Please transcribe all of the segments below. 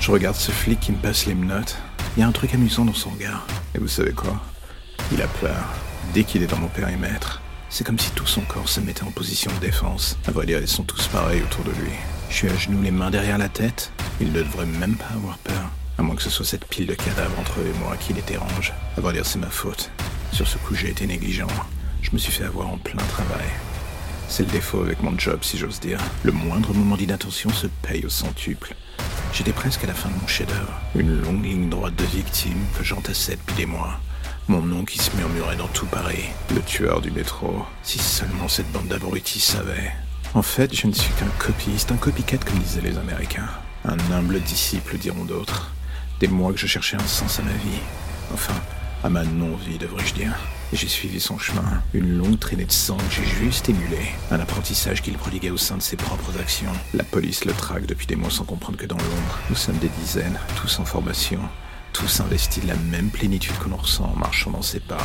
Je regarde ce flic qui me passe les menottes. Il y a un truc amusant dans son regard. Et vous savez quoi? Il a peur. Dès qu'il est dans mon périmètre, c'est comme si tout son corps se mettait en position de défense. À vrai dire, ils sont tous pareils autour de lui. Je suis à genoux, les mains derrière la tête. Il ne devrait même pas avoir peur. À moins que ce soit cette pile de cadavres entre eux et moi qui les dérange. À vrai dire, c'est ma faute. Sur ce coup, j'ai été négligent. Je me suis fait avoir en plein travail. C'est le défaut avec mon job, si j'ose dire. Le moindre moment d'inattention se paye au centuple. J'étais presque à la fin de mon chef-d'œuvre. Une longue ligne droite de victimes que j'entassais depuis des mois. Mon nom qui se murmurait dans tout Paris. Le tueur du métro. Si seulement cette bande d'abrutis savait. En fait, je ne suis qu'un copiste, un copycat comme disaient les Américains. Un humble disciple, diront d'autres. Des mois que je cherchais un sens à ma vie. Enfin, à ma non-vie, devrais-je dire. J'ai suivi son chemin, une longue traînée de sang que j'ai juste émulé, un apprentissage qu'il prodiguait au sein de ses propres actions. La police le traque depuis des mois sans comprendre que dans l'ombre, nous sommes des dizaines, tous en formation, tous investis de la même plénitude que l'on ressent en marchant dans ses pas.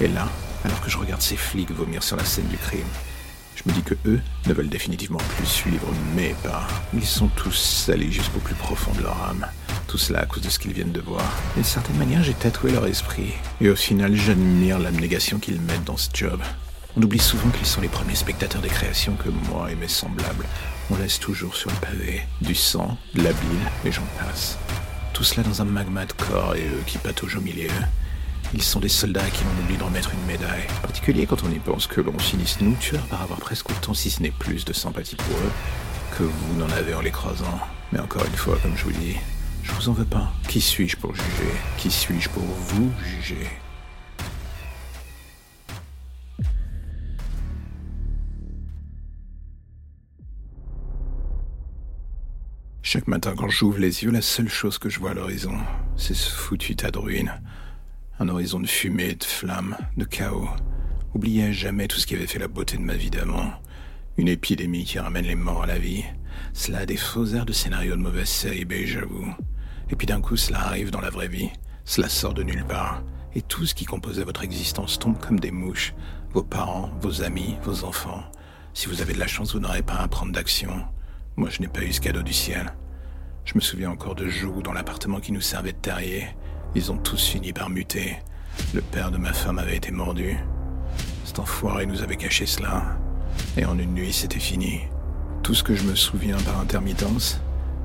Et là, alors que je regarde ces flics vomir sur la scène du crime, je me dis que eux ne veulent définitivement plus suivre mes pas. Ils sont tous salés jusqu'au plus profond de leur âme. Tout cela à cause de ce qu'ils viennent de voir. D'une certaine manière, j'ai tatoué leur esprit. Et au final, j'admire l'abnégation qu'ils mettent dans ce job. On oublie souvent qu'ils sont les premiers spectateurs des créations que moi et mes semblables, on laisse toujours sur le pavé. Du sang, de la bile, et j'en passe. Tout cela dans un magma de corps et eux qui pataugent au milieu. Ils sont des soldats qui l'on oublie de remettre une médaille. En particulier quand on y pense que l'on finisse nous tueurs par avoir presque autant, si ce n'est plus, de sympathie pour eux que vous n'en avez en les croisant. Mais encore une fois, comme je vous dis, je vous en veux pas. Qui suis-je pour juger? Qui suis-je pour vous juger? Chaque matin quand j'ouvre les yeux, la seule chose que je vois à l'horizon, c'est ce foutu tas de ruines un horizon de fumée, de flammes, de chaos. Oubliez à jamais tout ce qui avait fait la beauté de ma vie d'avant. Une épidémie qui ramène les morts à la vie. Cela a des faux airs de scénario de mauvaise série B, j'avoue. Et puis d'un coup, cela arrive dans la vraie vie. Cela sort de nulle part. Et tout ce qui composait votre existence tombe comme des mouches. Vos parents, vos amis, vos enfants. Si vous avez de la chance, vous n'aurez pas à prendre d'action. Moi, je n'ai pas eu ce cadeau du ciel. Je me souviens encore de jours dans l'appartement qui nous servait de terrier. Ils ont tous fini par muter. Le père de ma femme avait été mordu. Cet enfoiré nous avait caché cela. Et en une nuit, c'était fini. Tout ce que je me souviens par intermittence,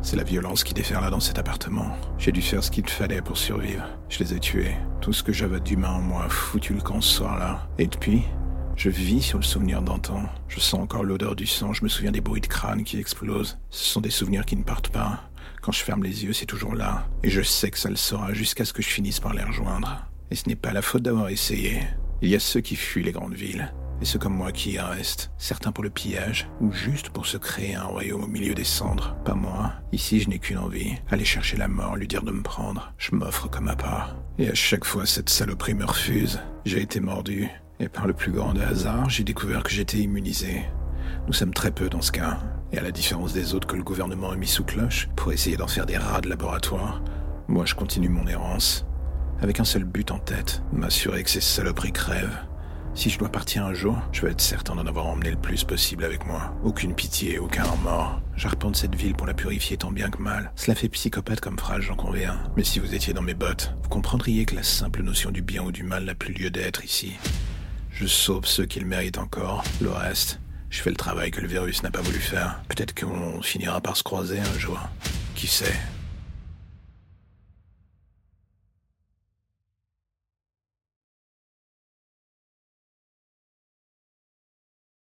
c'est la violence qui déferla dans cet appartement. J'ai dû faire ce qu'il fallait pour survivre. Je les ai tués. Tout ce que j'avais d'humain en moi foutu le camp ce soir-là. Et depuis, je vis sur le souvenir d'antan. Je sens encore l'odeur du sang, je me souviens des bruits de crâne qui explosent. Ce sont des souvenirs qui ne partent pas. Quand je ferme les yeux, c'est toujours là. Et je sais que ça le sera jusqu'à ce que je finisse par les rejoindre. Et ce n'est pas la faute d'avoir essayé. Il y a ceux qui fuient les grandes villes. Et ceux comme moi qui y restent. Certains pour le pillage, ou juste pour se créer un royaume au milieu des cendres. Pas moi. Ici, je n'ai qu'une envie. Aller chercher la mort, lui dire de me prendre. Je m'offre comme à part. Et à chaque fois, cette saloperie me refuse. J'ai été mordu. Et par le plus grand des hasards, j'ai découvert que j'étais immunisé. Nous sommes très peu dans ce cas. Et à la différence des autres que le gouvernement a mis sous cloche pour essayer d'en faire des rats de laboratoire, moi je continue mon errance. Avec un seul but en tête, m'assurer que ces saloperies crèvent. Si je dois partir un jour, je veux être certain d'en avoir emmené le plus possible avec moi. Aucune pitié, aucun remords. J'arpente cette ville pour la purifier tant bien que mal. Cela fait psychopathe comme phrase, j'en conviens. Mais si vous étiez dans mes bottes, vous comprendriez que la simple notion du bien ou du mal n'a plus lieu d'être ici. Je sauve ceux qui le méritent encore. Le reste, je fais le travail que le virus n'a pas voulu faire. Peut-être qu'on finira par se croiser un jour. Qui sait?